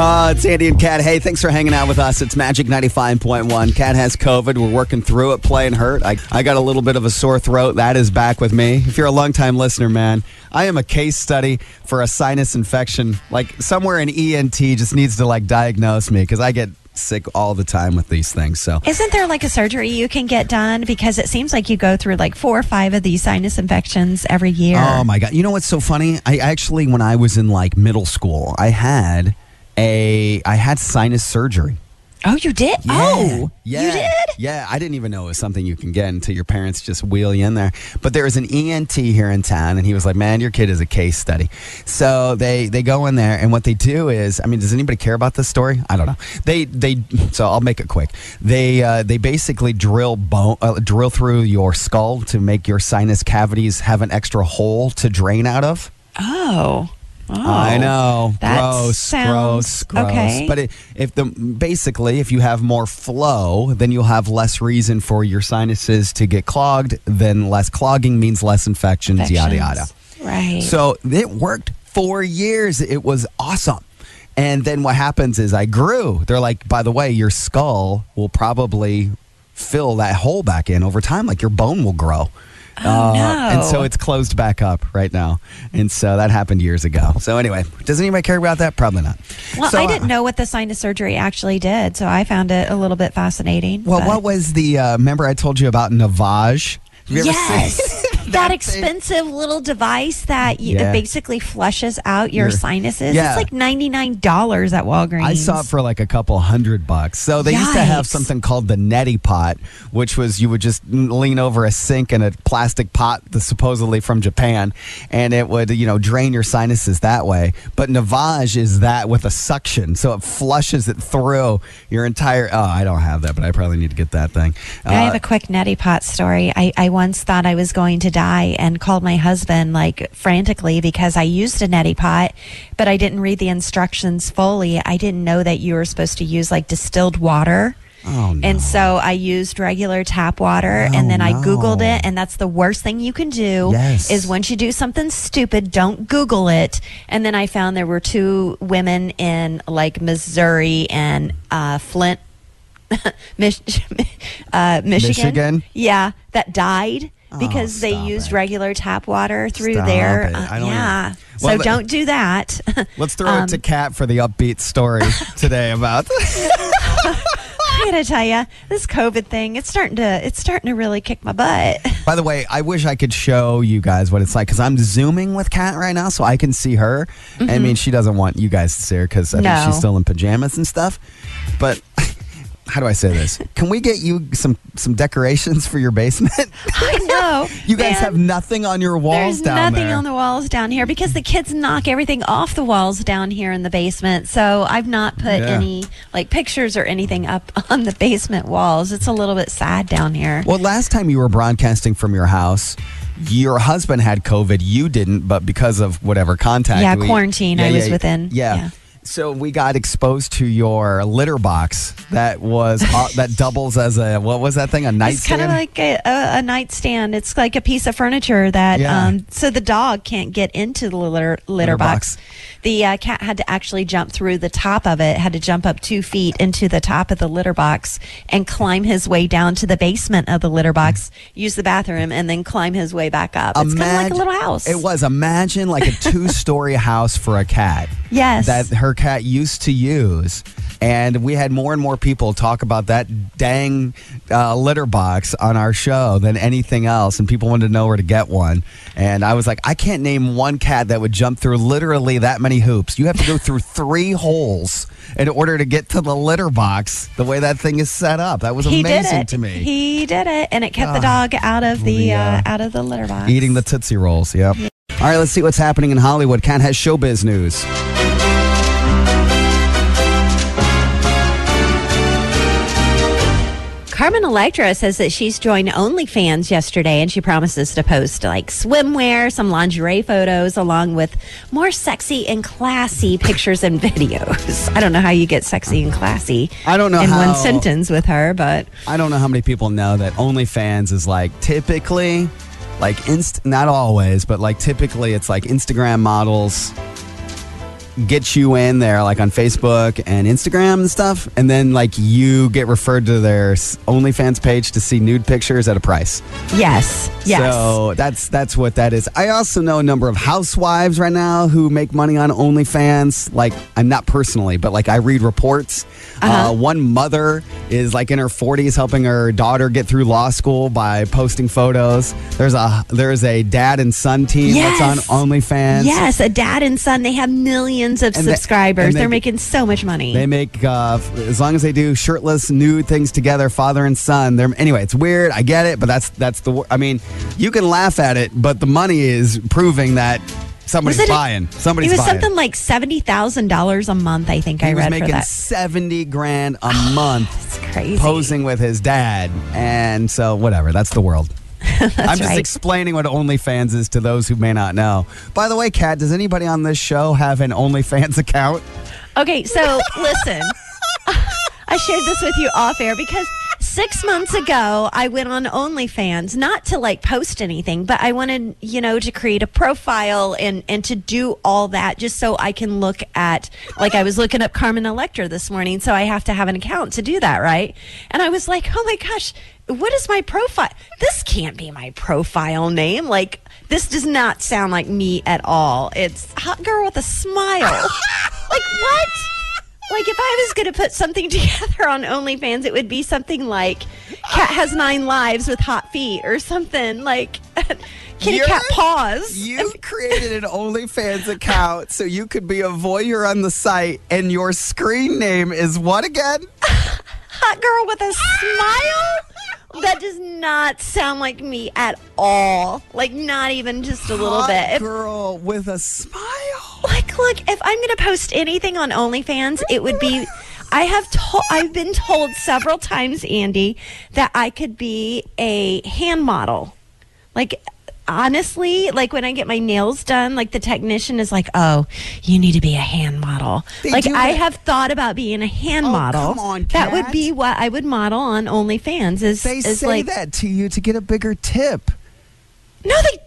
Uh, it's Andy and Kat. Hey, thanks for hanging out with us. It's Magic 95.1. Kat has COVID. We're working through it, playing hurt. I, I got a little bit of a sore throat. That is back with me. If you're a longtime listener, man, I am a case study for a sinus infection. Like somewhere in ENT just needs to like diagnose me because I get sick all the time with these things. So Isn't there like a surgery you can get done? Because it seems like you go through like four or five of these sinus infections every year. Oh my god! You know what's so funny? I actually, when I was in like middle school, I had a I had sinus surgery. Oh, you did? Oh, yeah, you did? Yeah, I didn't even know it was something you can get until your parents just wheel you in there. But there was an ENT here in town, and he was like, "Man, your kid is a case study." So they they go in there, and what they do is, I mean, does anybody care about this story? I don't know. They they so I'll make it quick. They uh, they basically drill bone uh, drill through your skull to make your sinus cavities have an extra hole to drain out of. Oh. Oh. I know. Gross, sounds- gross, gross. okay. But it, if the basically, if you have more flow, then you'll have less reason for your sinuses to get clogged. Then less clogging means less infections. Yada yada. Right. So it worked for years. It was awesome. And then what happens is I grew. They're like, by the way, your skull will probably fill that hole back in over time. Like your bone will grow. Oh, no. And so it's closed back up right now. And so that happened years ago. So anyway, does anybody care about that? Probably not. well, So, I uh, didn't know what the sinus surgery actually did, so I found it a little bit fascinating. Well, but- what was the, uh, remember I told you about Navage? Have you ever Yes. that, thing? expensive little device that you, Yeah. basically flushes out your Your- sinuses. Yeah. It's like $99 at Walgreens. I saw it for like a couple hundred bucks. So they used to have something called the neti pot, which was you would just lean over a sink in a plastic pot supposedly from Japan, and it would you know drain your sinuses that way. But Navage is that with a suction, so it flushes it through your entire. Oh, I don't have that, but I probably need to get that thing. I have Uh, a quick neti pot story. I, I once thought I was going to die and called my husband like frantically because I used a neti pot, but I didn't read the instructions fully. I didn't know that you were supposed to use like distilled water. Oh, no. And so I used regular tap water Oh, and then I no. Googled it. And that's the worst thing you can do Yes. is once you do something stupid, don't Google it. And then I found there were two women in like Missouri and uh, Flint, Mich- uh, Michigan. Michigan? Yeah, that died. Oh, Because they used it. regular tap water through Stop there. Uh, I don't yeah. so Well, the- don't do that. Let's throw Um, it to Kat for the upbeat story today about. I gotta tell you, this COVID thing, it's starting to, it's starting to really kick my butt. By the way, I wish I could show you guys what it's like because I'm zooming with Kat right now, so I can see her. I mean, she doesn't want you guys to see her because I think Mm-hmm. She's still in pajamas and stuff. But how do I say this? Can we get you some some decorations for your basement? I know. you guys Man, have nothing on your walls There's down nothing there. on the walls down here because the kids knock everything off the walls down here in the basement. So I've not put Yeah. any like pictures or anything up on the basement walls. It's a little bit sad down here. Well, last time you were broadcasting from your house, your husband had COVID. You didn't, but because of whatever contact. Yeah, we- quarantine, I was within. Yeah. So we got exposed to your litter box that was uh, that doubles as a what was that thing? A It's kind of like a, a, a nightstand. It's like a piece of furniture that, Yeah. um, so the dog can't get into the litter, litter, Litter box. box. The uh, cat had to actually jump through the top of it, had to jump up two feet into the top of the litter box and climb his way down to the basement of the litter box, use the bathroom, and then climb his way back up. It's kind of like a little house. It was. Imagine like a two-story house for a cat. Yes. That her cat used to use. And we had more and more people talk about that dang uh, litter box on our show than anything else. And people wanted to know where to get one. And I was like, I can't name one cat that would jump through literally that many hoops. You have to go through three holes in order to get to the litter box the way that thing is set up. That was he amazing to me. He did it, and it kept the Ah, dog out of the, the, uh, out of the litter box. Eating the Tootsie Rolls, yep. All right, let's see what's happening in Hollywood. Kat has showbiz news. Carmen Electra says that she's joined OnlyFans yesterday and she promises to post like swimwear, some lingerie photos, along with more sexy and classy pictures and videos. I don't know how you get sexy and classy I don't know in how- one sentence with her, but I don't know how many people know that OnlyFans is like typically, like inst not always, but like typically it's like Instagram models get you in there, like on Facebook and Instagram and stuff, and then like you get referred to their OnlyFans page to see nude pictures at a price. Yes. Yes. So that's that's what that is. I also know a number of housewives right now who make money on OnlyFans. Like I'm not personally, but like I read reports. Uh-huh. Uh, one mother is like in her 40s helping her daughter get through law school by posting photos. There's a there's a dad and son team Yes. that's on OnlyFans. Yes, a dad and son. They have millions of And subscribers. they- are making so much money. They make uh, as long as they do shirtless nude things together, father and son. They're anyway. It's weird. I get it, but that's that's the. I mean, you can laugh at it, but the money is proving that somebody's buying. Somebody's it was buying. something like seventy thousand dollars a month. I think I he was read for making that. seventy grand a month It's crazy. posing with his dad, and so whatever. That's the world. I'm just right. explaining what OnlyFans is to those who may not know. By the way, Kat, does anybody on this show have an OnlyFans account? Okay, so listen, I shared this with you off air because six months ago I went on OnlyFans, not to like post anything, but I wanted, you know, to create a profile and and to do all that just so I can look at like I was looking up Carmen Electra this morning, so I have to have an account to do that, right? And I was like, oh my gosh, what is my profile? This can't be my profile name. Like this does not sound like me at all. It's hot girl with a smile. like what? Like if I was going to put something together on OnlyFans, it would be something like "Cat has nine lives with hot feet" or something like "Kitty You're- Cat paws." You created an OnlyFans account so you could be a voyeur on the site, and your screen name is what again? hot girl with a smile. That does not sound like me at all. Like not even just a little Hot bit. If- girl with a smile. like look if i'm going to post anything on onlyfans it would be i have told i've been told several times andy that i could be a hand model like honestly like when i get my nails done like the technician is like oh you need to be a hand model They like i have thought about being a hand Oh, model come on, that would be what i would model on onlyfans is, They is say like that to you to get a bigger tip. no they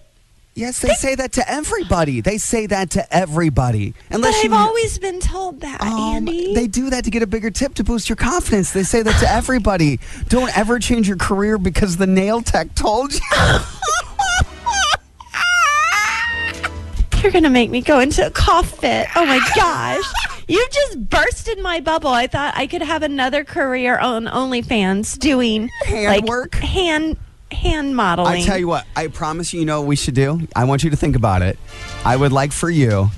Yes, they say that to everybody. They say that to everybody. but Unless i've you, always been told that Um, andy They do that to get a bigger tip to boost your confidence. They say that to everybody. Don't ever change your career because the nail tech told you. You're going to make me go into a cough fit. Oh my gosh. You just bursted my bubble. I thought I could have another career on OnlyFans doing Hand like work? hand hand modeling. I tell you what, I promise you, you know what we should do? I want you to think about it. I would like for you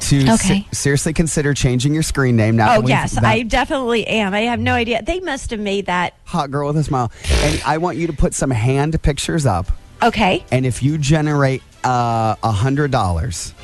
to se- seriously consider changing your screen name now. Oh yes, that I definitely am. I have no idea. They must have made that. hot girl with a smile. And I want you to put some hand pictures up. Okay. And if you generate uh, a hundred dollars,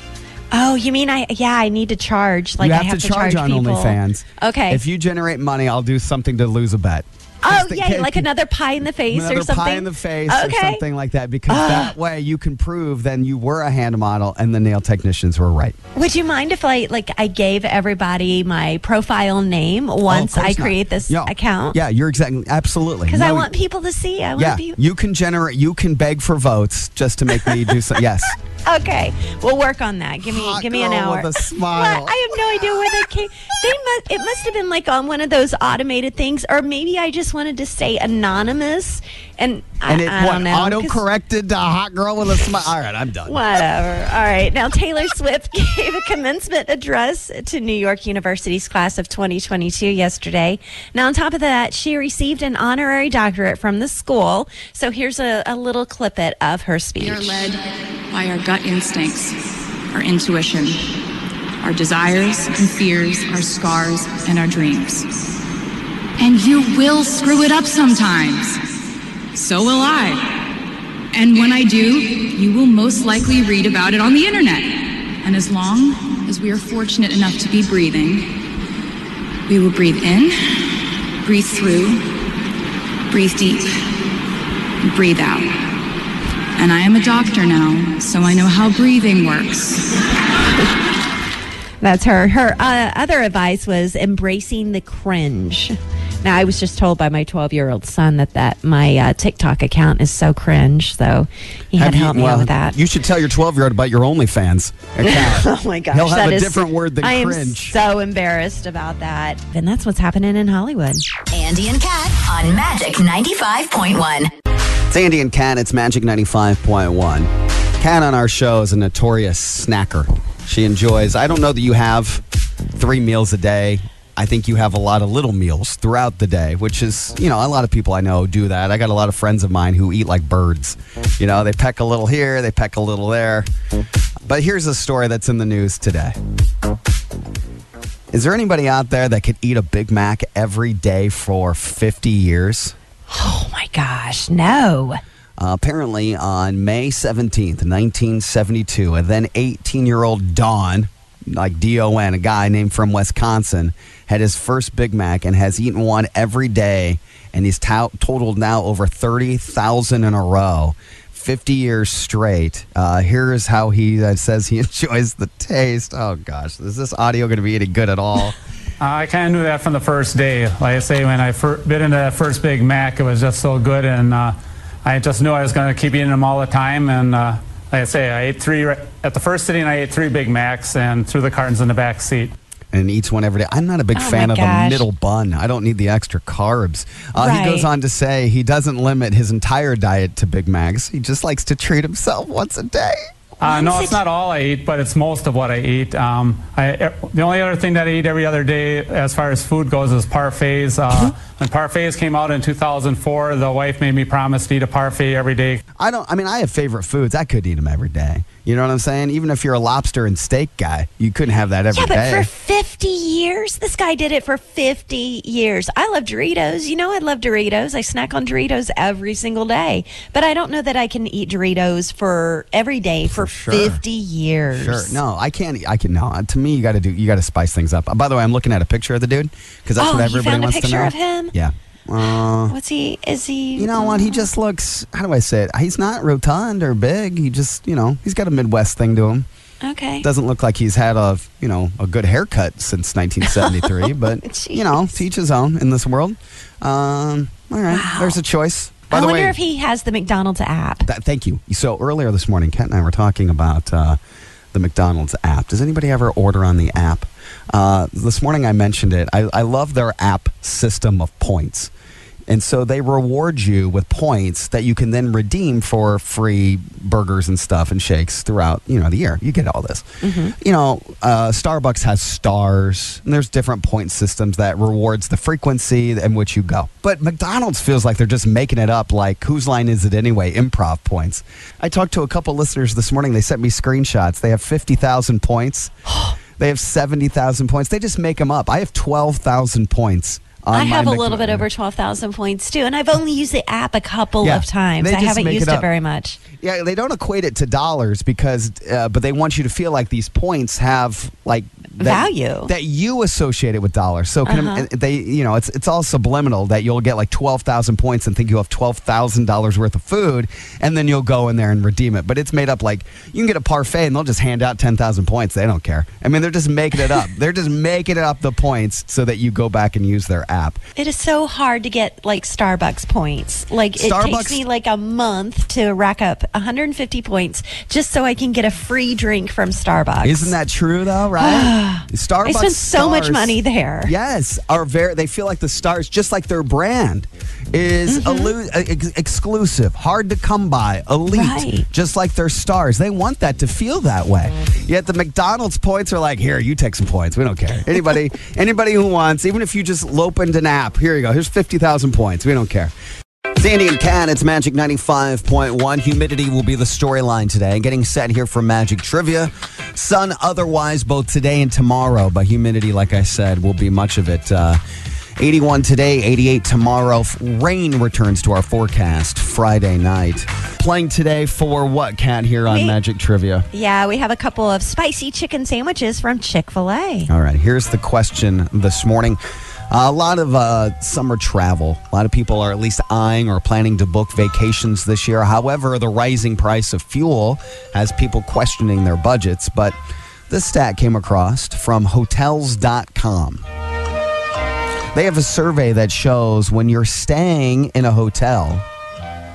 Oh, you mean I? Yeah, I need to charge. Like you have, I have to charge, on people. OnlyFans. Okay. If you generate money, I'll do something to lose a bet. Oh yeah, like another pie in the face or something. pie in the face okay. or something like that because that way you can prove then you were a hand model and the nail technicians were right. Would you mind if I like I gave everybody my profile name Oh, once I course not. create this account? Yeah, you're exactly absolutely. Because I want people to see. I want Yeah, be you can generate. You can beg for votes just to make me do so. Yes, okay. We'll work on that. Give me Hot give me an hour. with a smile. I have no idea where they came. They must. It must have been like on one of those automated things, or maybe I just wanted to stay anonymous. And, and I, it I what don't know. auto 'cause- corrected to hot girl with a smile. All right, I'm done. Whatever. All right. Now, Taylor Swift gave a commencement address to New York University's class of 2022 yesterday. Now, on top of that, she received an honorary doctorate from the school. So here's a, a little clippet of her speech. We are led by our gut instincts, our intuition, our desires and fears, our scars and our dreams. And you will screw it up sometimes. So will I. And when I do, you will most likely read about it on the internet. And as long as we are fortunate enough to be breathing, we will breathe in, breathe through, breathe deep, and breathe out. And I am a doctor now, so I know how breathing works. That's her. Her uh, other advice was embracing the cringe. Now, I was just told by my 12 year old son that, that my uh, TikTok account is so cringe, so he had Have to you- help me well, out with that. You should tell your 12 year old about your OnlyFans account. Oh my gosh. He'll have that a is- different word than I am cringe. so embarrassed about that. And that's what's happening in Hollywood. Andy and Kat on Magic 95.1. It's Andy and Kat. It's Magic 95.1. Kat on our show is a notorious snacker. She enjoys, I don't know that you have three meals a day. I think you have a lot of little meals throughout the day, which is, you know, a lot of people I know do that. I got a lot of friends of mine who eat like birds. You know, they peck a little here, they peck a little there. But here's a story that's in the news today. Is there anybody out there that could eat a Big Mac every day for 50 years? Oh my gosh, no. Uh, apparently, on May 17th, 1972, a then 18 year old Don, like D O N, a guy named from Wisconsin, had his first Big Mac and has eaten one every day. And he's to- totaled now over 30,000 in a row, 50 years straight. Uh, here's how he uh, says he enjoys the taste. Oh, gosh. Is this audio going to be any good at all? Uh, I kind of knew that from the first day. Like I say, when I fir- bit into that first Big Mac, it was just so good, and uh, I just knew I was going to keep eating them all the time. And uh, like I say, I ate three ri- at the first sitting. I ate three Big Macs and threw the cartons in the back seat. And eats one every day. I'm not a big Oh fan of gosh. middle bun. I don't need the extra carbs. Uh, He goes on to say he doesn't limit his entire diet to Big Macs. He just likes to treat himself once a day. Uh, no, it's not all I eat, but it's most of what I eat. Um, I, the only other thing that I eat every other day, as far as food goes, is parfaits. Uh, when parfaits came out in 2004, the wife made me promise to eat a parfait every day. I don't. I mean, I have favorite foods. I could eat them every day. You know what I'm saying? Even if you're a lobster and steak guy, you couldn't have that every Yeah, day. but for 50 years, this guy did it for 50 years. I love Doritos. You know, I love Doritos. I snack on Doritos every single day. But I don't know that I can eat Doritos for every day for, sure. 50 years. Sure. No, I can't. I can. No. To me, you got to do. You got to spice things up. By the way, I'm looking at a picture of the dude because that's Oh, what everybody found a wants to picture know. of him? Yeah. Uh, What's he? Is he? You know what? He just looks. How do I say it? He's not rotund or big. He just, you know, he's got a Midwest thing to him. Okay. Doesn't look like he's had a, you know, a good haircut since 1973. but you know, teach his own in this world. Um, all right, Wow. there's a choice. By I wonder way, if he has the McDonald's app. that, thank you. So earlier this morning, Kent and I were talking about uh, the McDonald's app. Does anybody ever order on the app? Uh, this morning I mentioned it. I, I love their app system of points. And so they reward you with points that you can then redeem for free burgers and stuff and shakes throughout, you know, the year. You get all this. You know, uh, Starbucks has stars, and there's different point systems that rewards the frequency in which you go. But McDonald's feels like they're just making it up like whose line is it anyway? Improv points. I talked to a couple listeners this morning. They sent me screenshots. They have 50,000 points. they have 70,000 points. They just make them up. I have 12,000 points. I have a little bit over 12,000 points too, and I've only used the app a couple Yeah, of times. I haven't used it it, very much. Yeah, they don't equate it to dollars because, uh, but they want you to feel like these points have like that, Value. that you associate it with dollars. So can Uh-huh. they, you know, it's it's all subliminal that you'll get like twelve thousand points and think you have twelve thousand dollars worth of food, and then you'll go in there and redeem it. But it's made up like you can get a parfait and they'll just hand out ten thousand points. They don't care. I mean, they're just making it up. they're just making it up the points so that you go back and use their app. It is so hard to get like Starbucks points. Like it takes me like a month to rack up 150 points just so I can get a free drink from Starbucks. Isn't that true though? Right? Starbucks. I spend so much money there. Yes, are very. They feel like the stars, just like their brand, is Mm-hmm. elu- ex- exclusive, hard to come by, elite, Right. just like their stars. They want that to feel that way. Yet the McDonald's points are like, here, you take some points. We don't care. Anybody, anybody who wants, even if you just opened an app, here you go. Here's fifty thousand points. We don't care. Sandy and Kat, it's Magic 95.1. Humidity will be the storyline today. Getting set here for Magic Trivia. Sun otherwise both today and tomorrow, but humidity, like I said, will be much of it. Uh, 81 today, 88 tomorrow. Rain returns to our forecast Friday night. Playing today for what, Kat, here on Me. Magic Trivia? Yeah, we have a couple of spicy chicken sandwiches from Chick fil A. All right, here's the question this morning. A lot of uh, summer travel. A lot of people are at least eyeing or planning to book vacations this year. However, the rising price of fuel has people questioning their budgets. But this stat came across from Hotels.com. They have a survey that shows when you're staying in a hotel,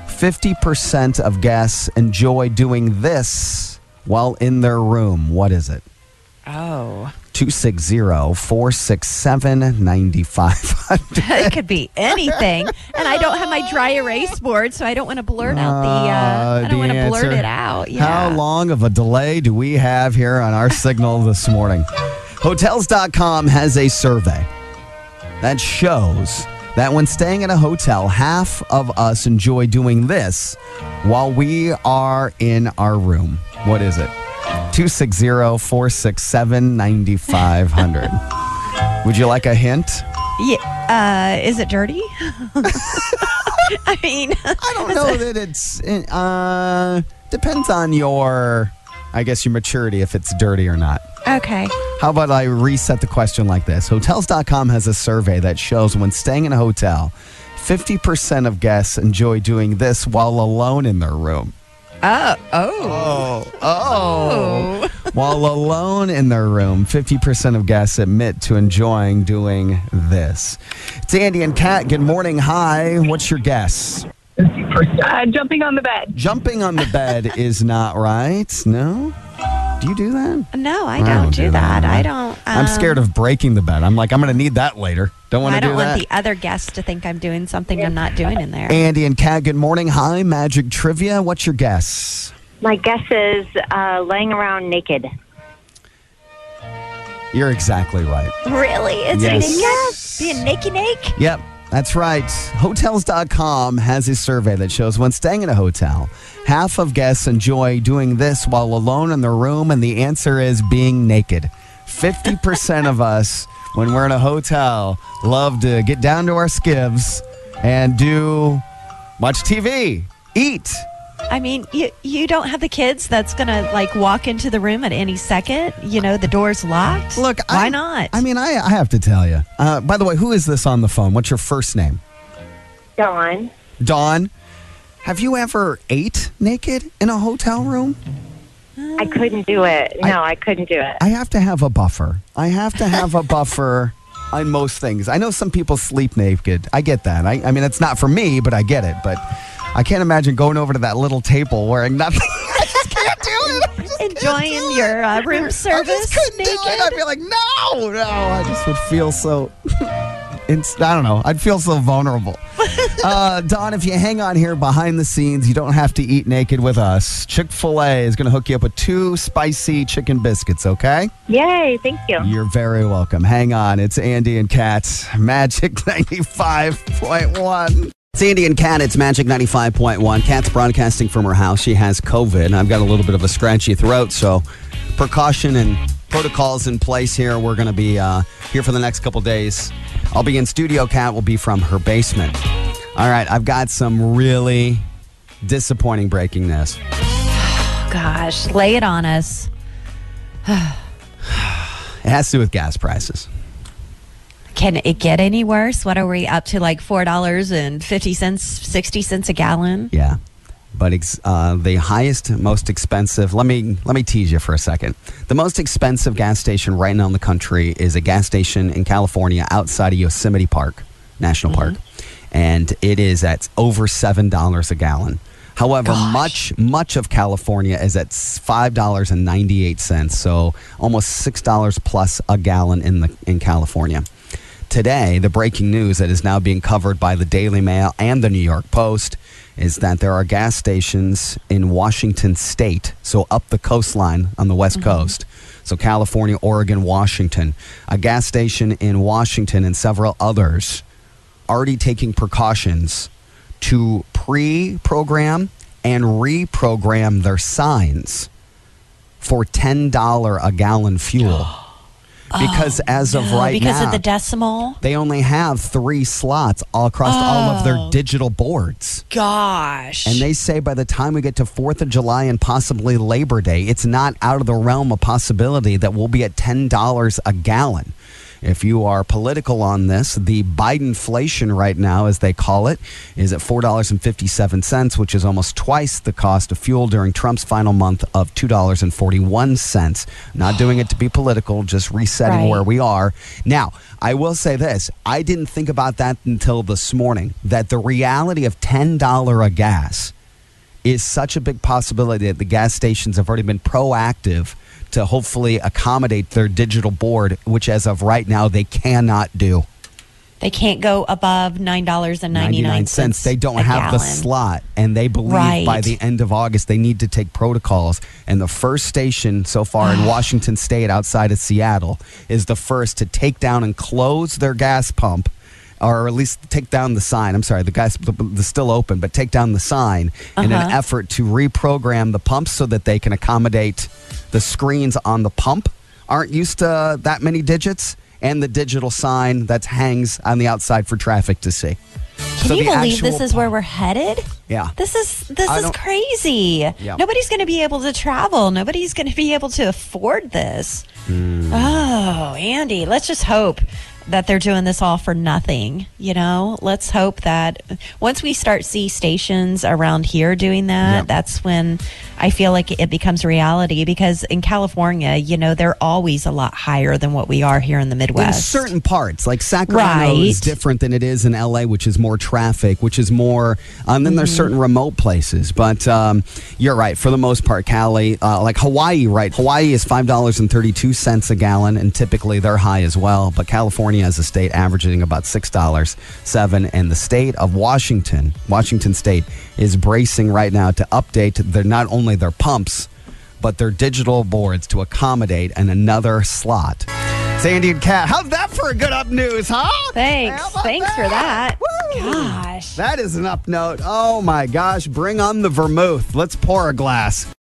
50% of guests enjoy doing this while in their room. What is it? Oh. 260 467 9500. it could be anything. And I don't have my dry erase board, so I don't want to blurt out the. Uh, I don't want to blurt it out. Yeah. How long of a delay do we have here on our signal this morning? Hotels.com has a survey that shows that when staying at a hotel, half of us enjoy doing this while we are in our room. What is it? 260 467 9500. Would you like a hint? Yeah. Uh, is it dirty? I mean, I don't know that it's. Uh, depends on your, I guess, your maturity if it's dirty or not. okay. How about I reset the question like this? Hotels.com has a survey that shows when staying in a hotel, 50% of guests enjoy doing this while alone in their room. Oh. Oh. Oh, oh. while alone in their room, 50% of guests admit to enjoying doing this. It's Andy and Kat. Good morning. Hi. What's your guess? Uh, jumping on the bed. Jumping on the bed is not right. No? Do you do that? No, I don't, do, that. I don't. I'm scared um, of breaking the bed. I'm like, I'm going to need that later. Don't want I to don't do that. want the other guests to think I'm doing something I'm not doing in there. Andy and Kat, good morning. Hi, Magic Trivia. What's your guess? My guess is uh, laying around naked. You're exactly right. really? It's Yes. naked? Being naked naked? Yep, that's right. Hotels.com has a survey that shows when staying in a hotel, half of guests enjoy doing this while alone in their room, and the answer is being naked. 50% of us, when we're in a hotel, love to get down to our skivs and do watch TV, eat. I mean, you you don't have the kids that's gonna like walk into the room at any second. You know, the door's locked. Look, why I, not? I mean, I, I have to tell you. Uh, by the way, who is this on the phone? What's your first name? Dawn. Dawn. Have you ever ate naked in a hotel room? I couldn't do it. No, I, couldn't do it. I have to have a buffer. I have to have a buffer on most things. I know some people sleep naked. I get that. I, I mean, it's not for me, but I get it. But I can't imagine going over to that little table wearing nothing. I just can't do it. I just Enjoying your uh, room I service just couldn't naked. do it. I'd be like, no, no. I just would feel so. It's, I don't know. I'd feel so vulnerable. Uh, Don, if you hang on here behind the scenes, you don't have to eat naked with us. Chick fil A is going to hook you up with two spicy chicken biscuits, okay? Yay, thank you. You're very welcome. Hang on. It's Andy and Kat, Magic 95.1. It's Andy and Kat. It's Magic 95.1. Kat's broadcasting from her house. She has COVID. I've got a little bit of a scratchy throat, so precaution and protocols in place here. We're going to be uh, here for the next couple days. I'll be in studio. Kat will be from her basement. All right, I've got some really disappointing breaking news. Gosh, lay it on us. It has to do with gas prices. Can it get any worse? What are we up to? Like four dollars and fifty cents, sixty cents a gallon? Yeah, but ex- uh, the highest, most expensive. Let me let me tease you for a second. The most expensive gas station right now in the country is a gas station in California outside of Yosemite Park National Park, and it is at over seven dollars a gallon. However, much much of California is at five dollars and ninety eight cents, so almost six dollars plus a gallon in the in California. Today, the breaking news that is now being covered by the Daily Mail and the New York Post is that there are gas stations in Washington state, so up the coastline on the West mm-hmm. Coast. So, California, Oregon, Washington, a gas station in Washington and several others already taking precautions to pre program and reprogram their signs for $10 a gallon fuel. Because oh. as of No, right because now, because of the decimal. they only have three slots all across all of their oh. digital boards. Gosh. And they say by the time we get to 4th of July and possibly Labor Day, it's not out of the realm of possibility that we'll be at $10 a gallon. If you are political on this, the Bidenflation right now, as they call it, is at $4.57, which is almost twice the cost of fuel during Trump's final month of $2.41. Not doing it to be political, just resetting Right. where we are. Now, I will say this I didn't think about that until this morning that the reality of $10 a gas is such a big possibility that the gas stations have already been proactive to hopefully accommodate their digital board, which as of right now they cannot do. They can't go above nine dollars and ninety nine cents. They don't have the slot, and they believe by the end of August they need to take protocols. And the first station so far in Washington State, outside of Seattle, is the first to take down and close their gas pump. Or at least take down the sign. I'm sorry, the guy's still open, but take down the sign in an Uh-huh. effort to reprogram the pumps so that they can accommodate the screens on the pump aren't used to that many digits, and the digital sign that hangs on the outside for traffic to see. Can So you believe this is where we're headed? Yeah. This is this I is crazy. Yeah. Nobody's going to be able to travel. Nobody's going to be able to afford this. Hmm. Oh, Andy, let's just hope that they're doing this all for nothing. You know, let's hope that once we start see stations around here doing that, Yep. that's when I feel like it becomes reality. Because in California, you know, they're always a lot higher than what we are here in the Midwest. in certain parts like sacramento is different than it is in la which is more traffic which is more um, then there's Mm-hmm. certain remote places but um, you're right for the most part cali uh, like hawaii right hawaii is $5.32 a gallon and typically they're high as well but california as a state averaging about $6 7 and the state of washington washington state is bracing right now to update their not only their pumps but their digital boards to accommodate in another slot. Sandy and Kat, how's that for a good up news, huh? Thanks. Thanks for that. Woo! Gosh. That is an up note. Oh my gosh, bring on the vermouth. Let's pour a glass.